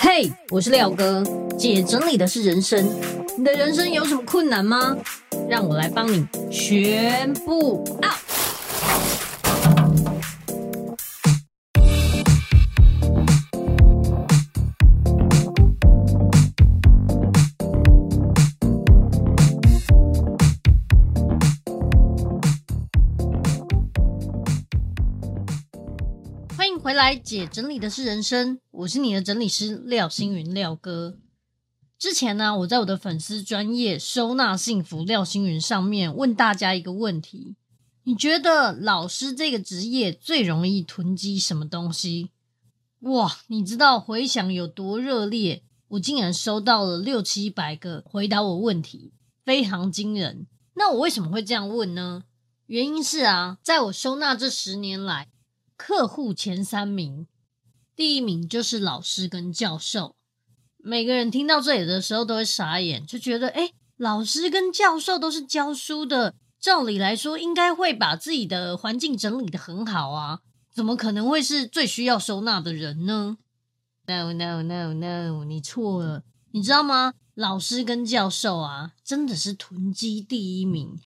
嘿我是廖哥，姐整理的是人生。你的人生有什么困难吗？让我来帮你全部 out。来，姐整理的是人生，我是你的整理师廖星云廖哥。之前呢，我在我的粉丝专业收纳幸福廖星云上面问大家一个问题：你觉得老师这个职业最容易囤积什么东西？哇，你知道回响有多热烈？我竟然收到了六七百个回答我问题，非常惊人。那我为什么会这样问呢？原因是啊，在我收纳这十年来。客户前三名，第一名就是老师跟教授。每个人听到这里的时候都会傻眼，就觉得，诶，老师跟教授都是教书的，照理来说应该会把自己的环境整理得很好啊，怎么可能会是最需要收纳的人呢？No no no no，你错了，你知道吗？老师跟教授啊，真的是囤积第一名。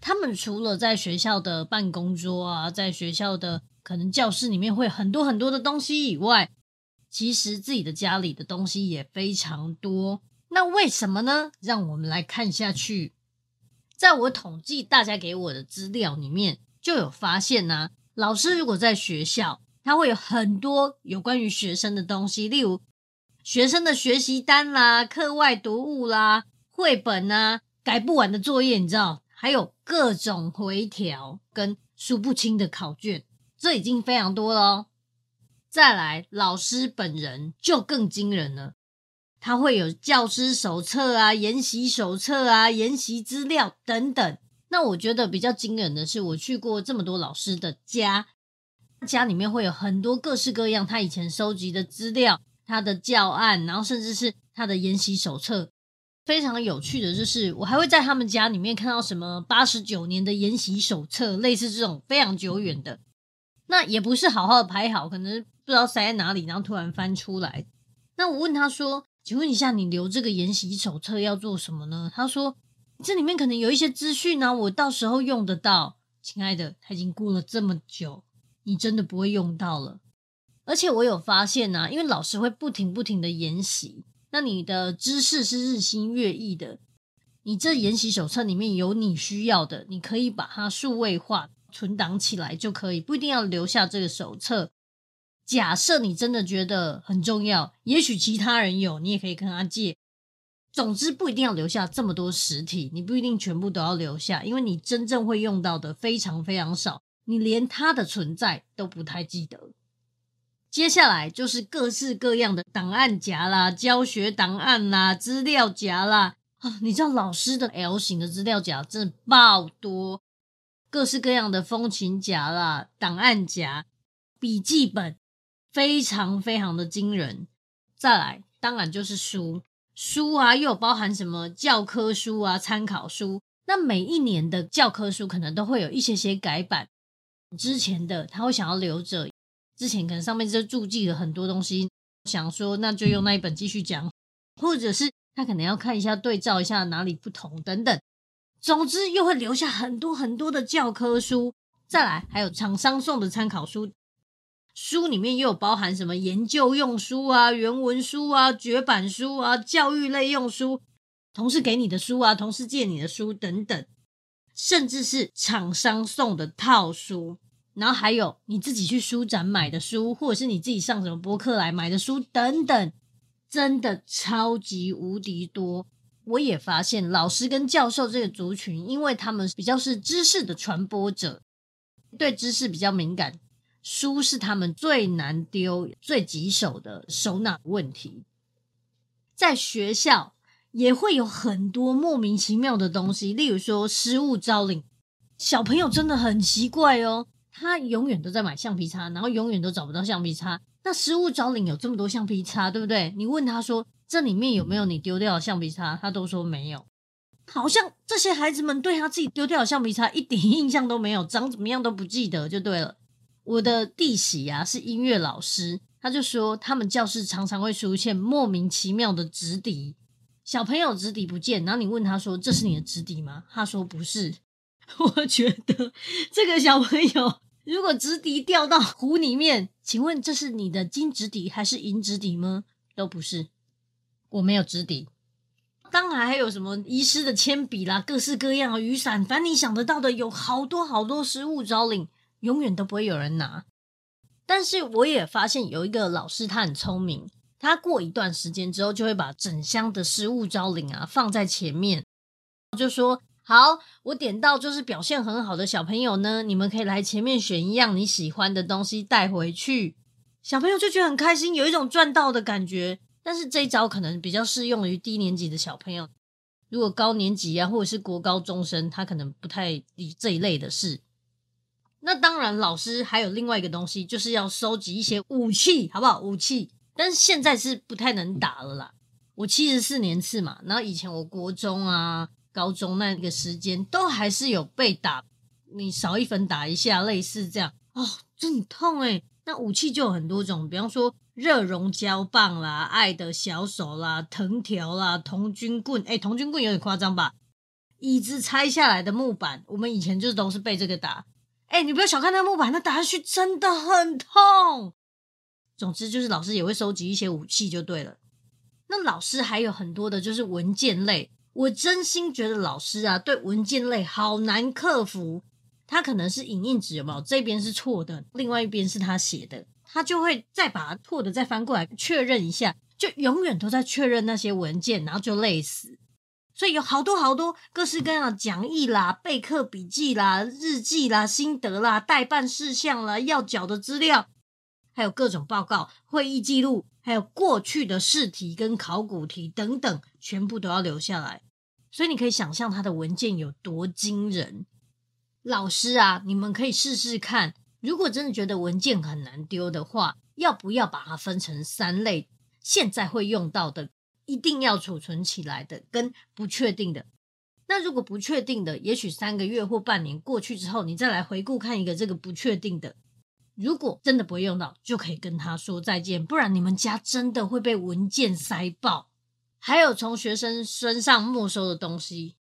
他们除了在学校的办公桌啊，在学校的可能教室里面会很多很多的东西以外，其实自己的家里的东西也非常多。那为什么呢？让我们来看下去。在我统计大家给我的资料里面，就有发现呢、啊，老师如果在学校，他会有很多有关于学生的东西，例如学生的学习单啦、课外读物啦、绘本啊、改不完的作业，你知道，还有各种回条跟数不清的考卷。这已经非常多了。再来，老师本人就更惊人了，他会有教师手册啊、研习手册啊、研习资料等等。那我觉得比较惊人的是，我去过这么多老师的家，家里面会有很多各式各样他以前收集的资料、他的教案，然后甚至是他的研习手册。非常有趣的就是，我还会在他们家里面看到什么八十九年的研习手册，类似这种非常久远的。那也不是好好的排好，可能不知道塞在哪里，然后突然翻出来。那我问他说：“请问一下，你留这个研习手册要做什么呢？”他说：“这里面可能有一些资讯呢，我到时候用得到。”亲爱的，他已经过了这么久，你真的不会用到了。而且我有发现呢，因为老师会不停不停的研习，那你的知识是日新月异的。你这研习手册里面有你需要的，你可以把它数位化。存档起来就可以，不一定要留下这个手册。假设你真的觉得很重要，也许其他人有，你也可以跟他借。总之，不一定要留下这么多实体，你不一定全部都要留下，因为你真正会用到的非常非常少，你连它的存在都不太记得。接下来就是各式各样的档案夹啦、教学档案啦、资料夹啦啊，你知道老师的 L 型的资料夹真的爆多。各式各样的风琴夹啦、档案夹、笔记本，非常非常的惊人。再来，当然就是书，书啊，又有包含什么教科书啊、参考书。那每一年的教科书可能都会有一些些改版，之前的他会想要留着，之前可能上面就注记了很多东西，想说那就用那一本继续讲，或者是他可能要看一下对照一下哪里不同等等。总之，又会留下很多很多的教科书，再来还有厂商送的参考书，书里面又有包含什么研究用书啊、原文书啊、绝版书啊、教育类用书、同事给你的书啊、同事借你的书等等，甚至是厂商送的套书，然后还有你自己去书展买的书，或者是你自己上什么博客来买的书等等，真的超级无敌多。我也发现，老师跟教授这个族群，因为他们比较是知识的传播者，对知识比较敏感，书是他们最难丢、最棘手的收纳问题。在学校也会有很多莫名其妙的东西，例如说失物招领，小朋友真的很奇怪哦，他永远都在买橡皮擦，然后永远都找不到橡皮擦。那失物招领有这么多橡皮擦，对不对？你问他说。这里面有没有你丢掉的橡皮擦？他都说没有，好像这些孩子们对他自己丢掉的橡皮擦一点印象都没有，长怎么样都不记得就对了。我的弟媳啊是音乐老师，他就说他们教室常常会出现莫名其妙的直笛，小朋友直笛不见，然后你问他说：“这是你的直笛吗？”他说：“不是。”我觉得这个小朋友如果直笛掉到湖里面，请问这是你的金直笛还是银直笛吗？都不是，我没有直笛。当然还有什么遗失的铅笔啦，各式各样的雨伞，反正你想得到的，有好多好多失物招领，永远都不会有人拿。但是我也发现有一个老师，他很聪明，他过一段时间之后，就会把整箱的失物招领啊放在前面，就说：“好，我点到就是表现很好的小朋友呢，你们可以来前面选一样你喜欢的东西带回去。”小朋友就觉得很开心，有一种赚到的感觉。但是这一招可能比较适用于低年级的小朋友，如果高年级啊，或者是国高中生，他可能不太理这一类的事。那当然，老师还有另外一个东西，就是要收集一些武器，好不好？武器，但是现在是不太能打了啦。我七十四年次嘛，然后以前我国中啊、高中那个时间，都还是有被打，你少一分打一下，类似这样哦，真痛诶。那武器就有很多种，比方说。热熔胶棒啦，爱的小手啦，藤条啦，童军棍，哎，童军棍有点夸张吧？椅子拆下来的木板，我们以前就都是被这个打。哎，你不要小看那木板，那打下去真的很痛。总之就是老师也会收集一些武器就对了。那老师还有很多的就是文件类，我真心觉得老师啊，对文件类好难克服。他可能是影印纸有没有？这边是错的，另外一边是他写的。他就会再把错的再翻过来确认一下，就永远都在确认那些文件，然后就累死。所以有好多好多各式各样的讲义啦、备课笔记啦、日记啦、心得啦、待办事项啦、要缴的资料，还有各种报告、会议记录，还有过去的试题跟考古题等等，全部都要留下来。所以你可以想象他的文件有多惊人。老师啊，你们可以试试看。如果真的觉得文件很难丢的话，要不要把它分成三类？现在会用到的，一定要储存起来的，跟不确定的。那如果不确定的，也许三个月或半年过去之后，你再来回顾看一个这个不确定的，如果真的不会用到，就可以跟他说再见，不然你们家真的会被文件塞爆。还有从学生身上没收的东西。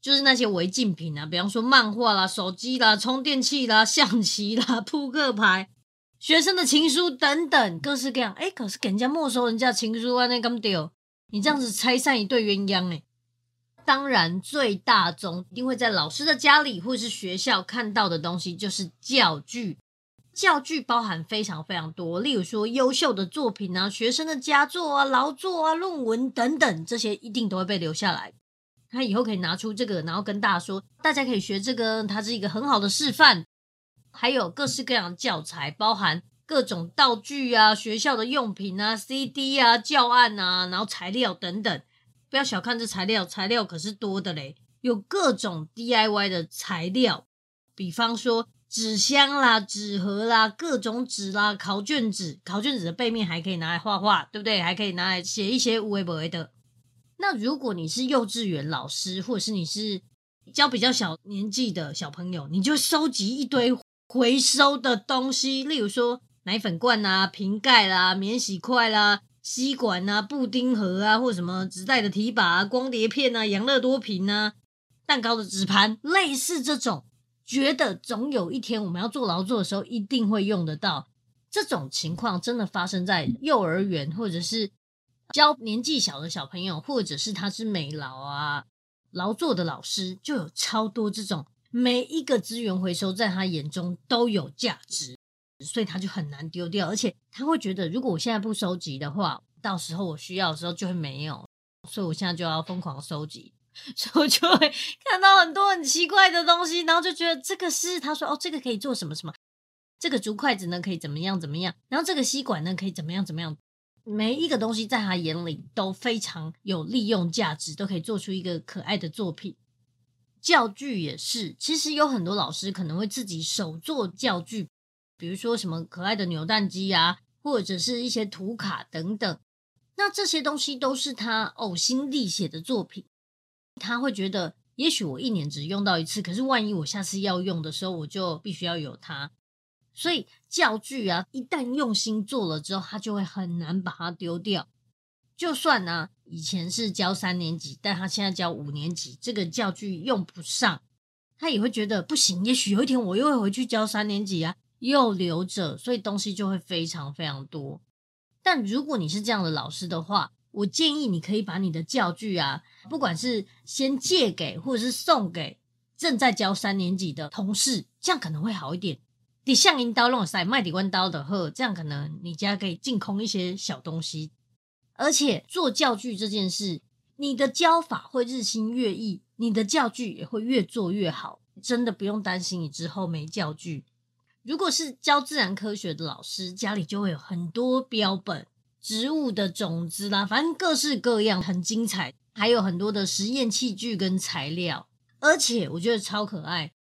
就是那些违禁品啊，比方说漫画啦、手机啦、充电器啦、象棋啦、扑克牌、学生的情书等等，各式各样。哎，可是给人家没收人家情书啊，那干丢？你这样子拆散一对鸳鸯哎。当然，最大宗一定会在老师的家里或是学校看到的东西，就是教具。教具包含非常非常多，例如说优秀的作品啊、学生的佳作啊、劳作啊、论文等等，这些一定都会被留下来。他以后可以拿出这个，然后跟大家说，大家可以学这个，它是一个很好的示范。还有各式各样的教材，包含各种道具啊、学校的用品啊、CD 啊、教案啊，然后材料等等。不要小看这材料，材料可是多的嘞，有各种 DIY 的材料，比方说纸箱啦、纸盒啦、各种纸啦、考卷纸，考卷纸的背面还可以拿来画画，对不对？还可以拿来写一些无为不为的。那如果你是幼稚园老师，或者是你是教比较小年纪的小朋友，你就收集一堆回收的东西，例如说奶粉罐啊、瓶盖啦、免洗筷啦、吸管啊、布丁盒啊，或什么纸袋的提把啊、光碟片啊、养乐多瓶啊、蛋糕的纸盘，类似这种，觉得总有一天我们要做劳作的时候一定会用得到。这种情况真的发生在幼儿园或者是。教年纪小的小朋友，或者是他是美劳啊、劳作的老师，就有超多这种，每一个资源回收在他眼中都有价值，所以他就很难丢掉，而且他会觉得，如果我现在不收集的话，到时候我需要的时候就会没有，所以我现在就要疯狂收集，所以我就会看到很多很奇怪的东西，然后就觉得这个是他说哦，这个可以做什么什么，这个竹筷子呢可以怎么样怎么样，然后这个吸管呢可以怎么样怎么样。每一个东西在他眼里都非常有利用价值，都可以做出一个可爱的作品。教具也是，其实有很多老师可能会自己手做教具，比如说什么可爱的扭蛋机啊，或者是一些图卡等等。那这些东西都是他呕心沥血的作品，他会觉得，也许我一年只用到一次，可是万一我下次要用的时候，我就必须要有它。所以教具啊，一旦用心做了之后，他就会很难把它丢掉。就算呢、啊，以前是教三年级，但他现在教五年级，这个教具用不上，他也会觉得不行。也许有一天我又会回去教三年级啊，又留着，所以东西就会非常非常多。但如果你是这样的老师的话，我建议你可以把你的教具啊，不管是先借给或者是送给正在教三年级的同事，这样可能会好一点。你像银刀弄塞麦底关刀的呵，这样可能你家可以净空一些小东西。而且做教具这件事，你的教法会日新月异，你的教具也会越做越好。真的不用担心你之后没教具。如果是教自然科学的老师，家里就会有很多标本、植物的种子啦，反正各式各样，很精彩。还有很多的实验器具跟材料，而且我觉得超可爱。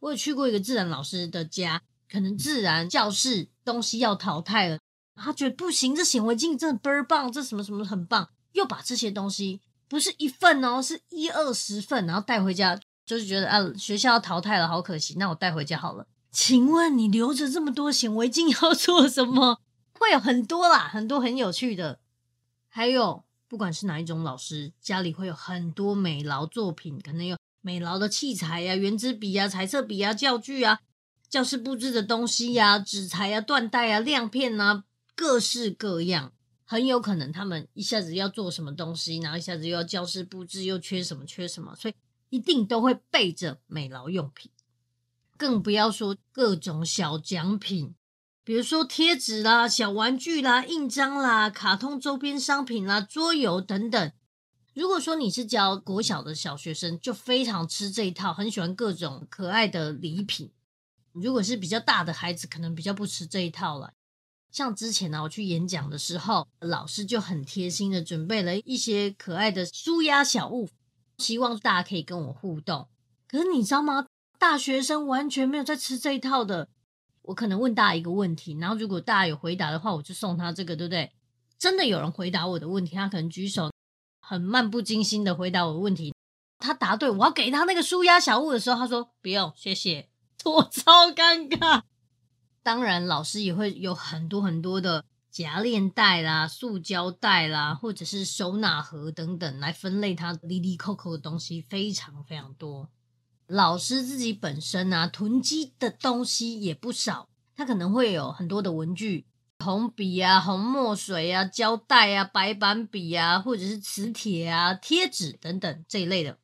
我有去过一个自然老师的家。可能自然教室东西要淘汰了，他觉得不行，这显微镜真的倍儿棒，这什么什么很棒，又把这些东西不是一份哦，是一二十份，然后带回家，就是觉得啊，学校要淘汰了，好可惜，那我带回家好了。请问你留着这么多显微镜要做什么？会有很多啦，很多很有趣的，还有不管是哪一种老师，家里会有很多美劳作品，可能有美劳的器材呀、啊，原子笔啊，彩色笔啊，教具啊。教室布置的东西呀、啊，纸材啊，缎带啊，亮片啊，各式各样，很有可能他们一下子要做什么东西，然后一下子又要教室布置，又缺什么缺什么，所以一定都会备着美劳用品，更不要说各种小奖品，比如说贴纸啦、小玩具啦、印章啦、卡通周边商品啦、桌游等等。如果说你是教国小的小学生，就非常吃这一套，很喜欢各种可爱的礼品。如果是比较大的孩子，可能比较不吃这一套了。像之前呢，我去演讲的时候，老师就很贴心的准备了一些可爱的舒压小物，希望大家可以跟我互动。可是你知道吗？大学生完全没有在吃这一套的。我可能问大家一个问题，然后如果大家有回答的话，我就送他这个，对不对？真的有人回答我的问题，他可能举手，很漫不经心的回答我的问题。他答对，我要给他那个纾压小物的时候，他说不用，谢谢。我超尴尬，当然老师也会有很多很多的夹链袋啦、塑胶袋啦，或者是收纳盒等等来分类它里里扣扣的东西，非常非常多。老师自己本身啊，囤积的东西也不少，他可能会有很多的文具、红笔啊、红墨水啊、胶带啊、白板笔啊，或者是磁铁啊、贴纸等等这一类的。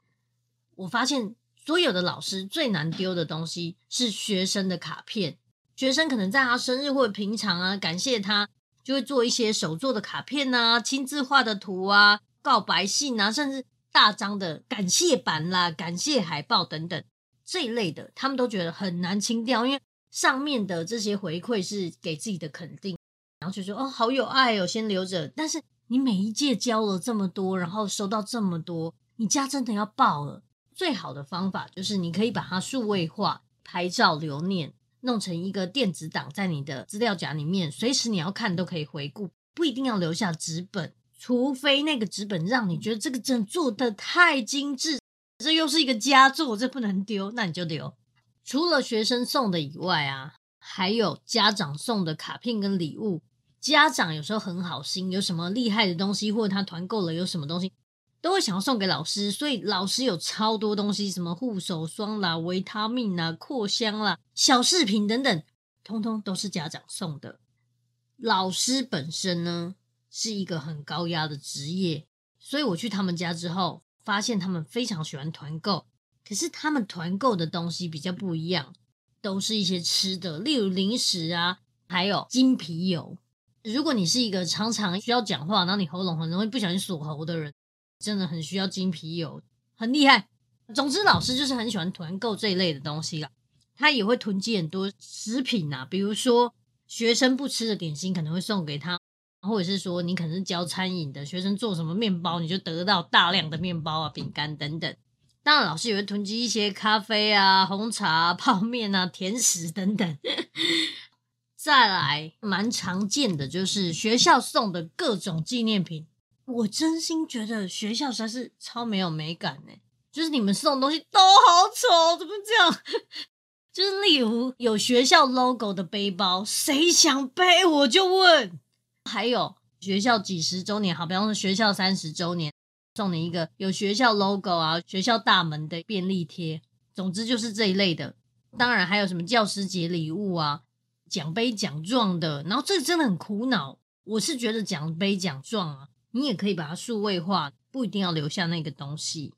我发现。所有的老师最难丢的东西是学生的卡片。学生可能在他生日或者平常啊，感谢他，就会做一些手做的卡片啊、亲自画的图啊、告白信啊，甚至大张的感谢版啦、感谢海报等等这一类的，他们都觉得很难清掉，因为上面的这些回馈是给自己的肯定，然后就说哦，好有爱哦，先留着。但是你每一届教了这么多，然后收到这么多，你家真的要爆了。最好的方法就是你可以把它数位化、拍照留念，弄成一个电子档，在你的资料夹里面，随时你要看都可以回顾，不一定要留下纸本，除非那个纸本让你觉得这个真做得太精致，这又是一个佳作，这不能丢，那你就丢。除了学生送的以外啊，还有家长送的卡片跟礼物，家长有时候很好心，有什么厉害的东西，或者他团购了有什么东西。都会想要送给老师，所以老师有超多东西，什么护手霜啦、维他命啦、扩香啦、小饰品等等，通通都是家长送的。老师本身呢是一个很高压的职业，所以我去他们家之后，发现他们非常喜欢团购，可是他们团购的东西比较不一样，都是一些吃的，例如零食啊，还有金皮油。如果你是一个常常需要讲话，然后你喉咙很容易不小心锁喉的人。真的很需要金皮油，很厉害。总之，老师就是很喜欢团购这一类的东西啦。他也会囤积很多食品啊，比如说学生不吃的点心，可能会送给他，或者是说你可能是教餐饮的学生做什么面包，你就得到大量的面包啊、饼干等等。当然，老师也会囤积一些咖啡啊、红茶、泡面啊、甜食等等。再来，蛮常见的就是学校送的各种纪念品。我真心觉得学校实在是超没有美感呢，就是你们送的东西都好丑，怎么这样？就是例如有学校 logo 的背包，谁想背我就问。还有学校几十周年，好，比方说学校三十周年，送你一个有学校 logo 啊、学校大门的便利贴。总之就是这一类的。当然还有什么教师节礼物啊、奖杯奖状的。然后这真的很苦恼。我是觉得奖杯奖状啊，你也可以把它数位化，不一定要留下那个东西。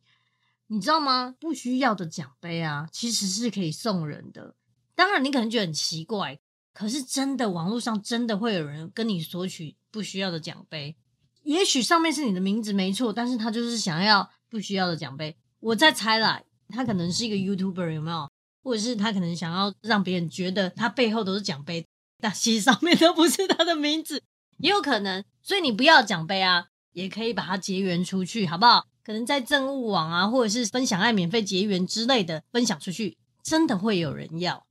你知道吗？不需要的奖杯啊，其实是可以送人的。当然，你可能觉得很奇怪，可是真的，网络上真的会有人跟你索取不需要的奖杯。也许上面是你的名字没错，但是他就是想要不需要的奖杯。我在猜啦，他可能是一个 YouTuber，有没有？或者是他可能想要让别人觉得他背后都是奖杯，但其实上面都不是他的名字，也有可能。所以你不要奖杯啊，也可以把它结缘出去，好不好？可能在政务网啊，或者是分享爱免费结缘之类的分享出去，真的会有人要。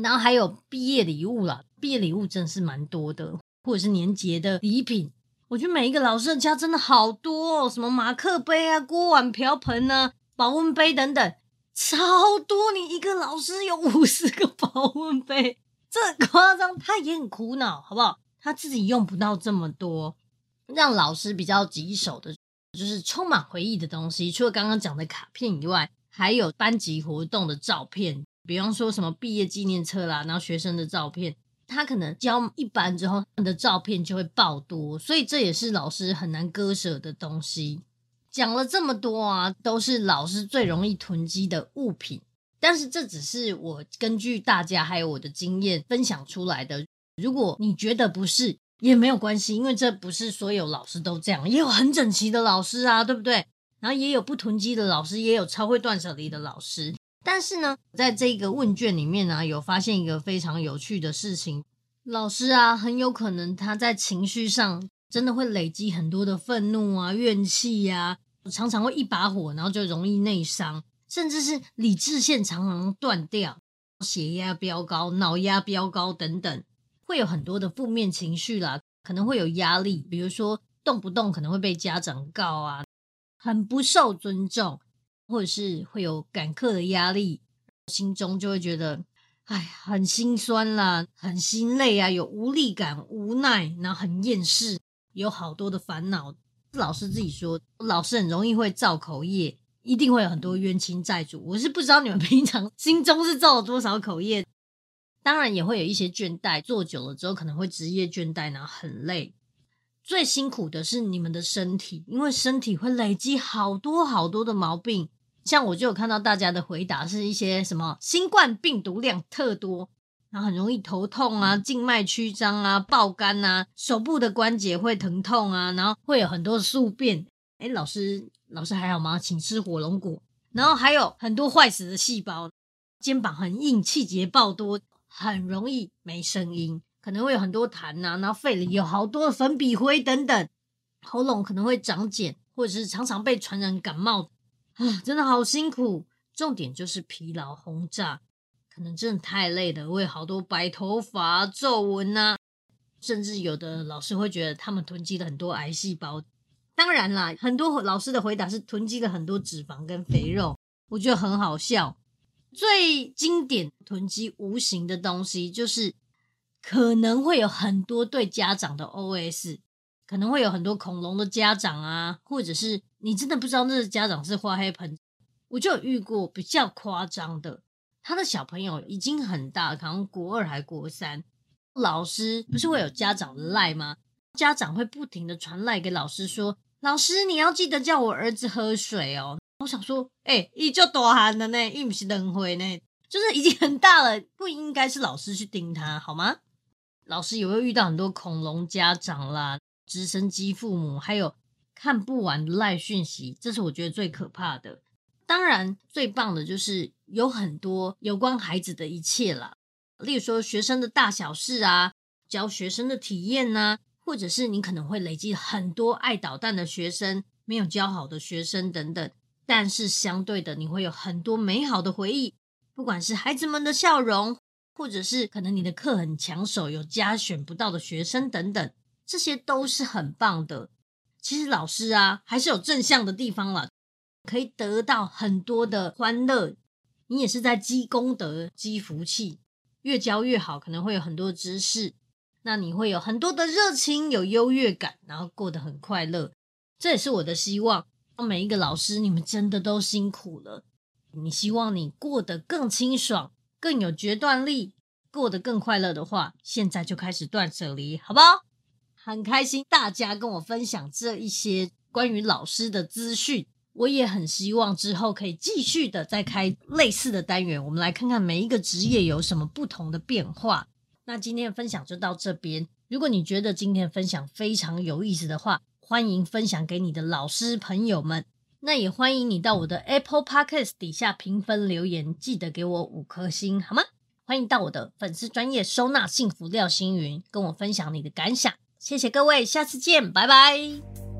然后还有毕业礼物啦，毕业礼物真是蛮多的，或者是年节的礼品。我觉得每一个老师的家真的好多哦，什么马克杯啊、锅碗瓢盆啊、保温杯等等，超多。你一个老师有五十个保温杯，这夸张。他也很苦恼，好不好？他自己用不到这么多，让老师比较棘手的。就是充满回忆的东西，除了刚刚讲的卡片以外，还有班级活动的照片，比方说什么毕业纪念册啦，然后学生的照片，他可能教一班之后，他的照片就会爆多，所以这也是老师很难割舍的东西。讲了这么多啊，都是老师最容易囤积的物品，但是这只是我根据大家还有我的经验分享出来的。如果你觉得不是，也没有关系，因为这不是所有老师都这样，也有很整齐的老师啊，对不对？然后也有不囤积的老师，也有超会断舍离的老师。但是呢，在这个问卷里面呢、有发现一个非常有趣的事情：老师啊，很有可能他在情绪上真的会累积很多的愤怒啊、怨气呀、啊，常常会一把火，然后就容易内伤，甚至是理智线常常断掉，血压飙高、脑压飙高等等。会有很多的负面情绪啦，可能会有压力，比如说动不动可能会被家长告啊，很不受尊重，或者是会有赶课的压力，心中就会觉得，哎，很心酸啦，很心累啊，有无力感、无奈，然后很厌世，有好多的烦恼。老师自己说，老师很容易会造口业，一定会有很多冤亲债主。我是不知道你们 平常心中是造了多少口业。当然也会有一些倦怠，做久了之后可能会职业倦怠，然后很累。最辛苦的是你们的身体，因为身体会累积好多好多的毛病。像我就有看到大家的回答是一些什么新冠病毒量特多，然后很容易头痛啊、静脉曲张啊、爆肝啊、手部的关节会疼痛啊，然后会有很多宿便。诶，老师，老师还好吗？请吃火龙果。然后还有很多坏死的细胞，肩膀很硬，气节爆多。很容易没声音，可能会有很多痰呐、然后肺里有好多的粉笔灰等等，喉咙可能会长茧，或者是常常被传染感冒啊，真的好辛苦。重点就是疲劳轰炸，可能真的太累了，会有好多白头发、皱纹呐，甚至有的老师会觉得他们囤积了很多癌细胞。当然啦，很多老师的回答是囤积了很多脂肪跟肥肉，我觉得很好笑。最经典囤积无形的东西，就是可能会有很多对家长的 OS，可能会有很多恐龙的家长啊，或者是你真的不知道那个家长是花黑盆。我就有遇过比较夸张的，他的小朋友已经很大，可能国二还国三，老师不是会有家长的赖吗？家长会不停的传赖给老师说：“老师，你要记得叫我儿子喝水哦。”我想说，哎、欸，伊就大汉了呢，伊不是两岁呢，就是已经很大了，不应该是老师去盯他，好吗？老师也会遇到很多恐龙家长啦，直升机父母，还有看不完的赖讯息，这是我觉得最可怕的。当然，最棒的就是有很多有关孩子的一切啦，例如说学生的大小事啊，教学生的体验呐、啊，或者是你可能会累积很多爱捣蛋的学生，没有教好的学生等等。但是相对的，你会有很多美好的回忆，不管是孩子们的笑容，或者是可能你的课很抢手，有加选不到的学生等等，这些都是很棒的。其实老师啊，还是有正向的地方啦，可以得到很多的欢乐。你也是在积功德、积福气，越教越好，可能会有很多知识，那你会有很多的热情，有优越感，然后过得很快乐。这也是我的希望。每一个老师，你们真的都辛苦了。你希望你过得更清爽，更有决断力，过得更快乐的话，现在就开始断舍离，好不好？很开心大家跟我分享这一些关于老师的资讯。我也很希望之后可以继续的再开类似的单元，我们来看看每一个职业有什么不同的变化。那今天的分享就到这边。如果你觉得今天的分享非常有意思的话，欢迎分享给你的老师朋友们。那也欢迎你到我的 Apple Podcast 底下评分留言，记得给我五颗星，好吗？欢迎到我的粉丝专业收纳幸福廖星云，跟我分享你的感想。谢谢各位，下次见，拜拜。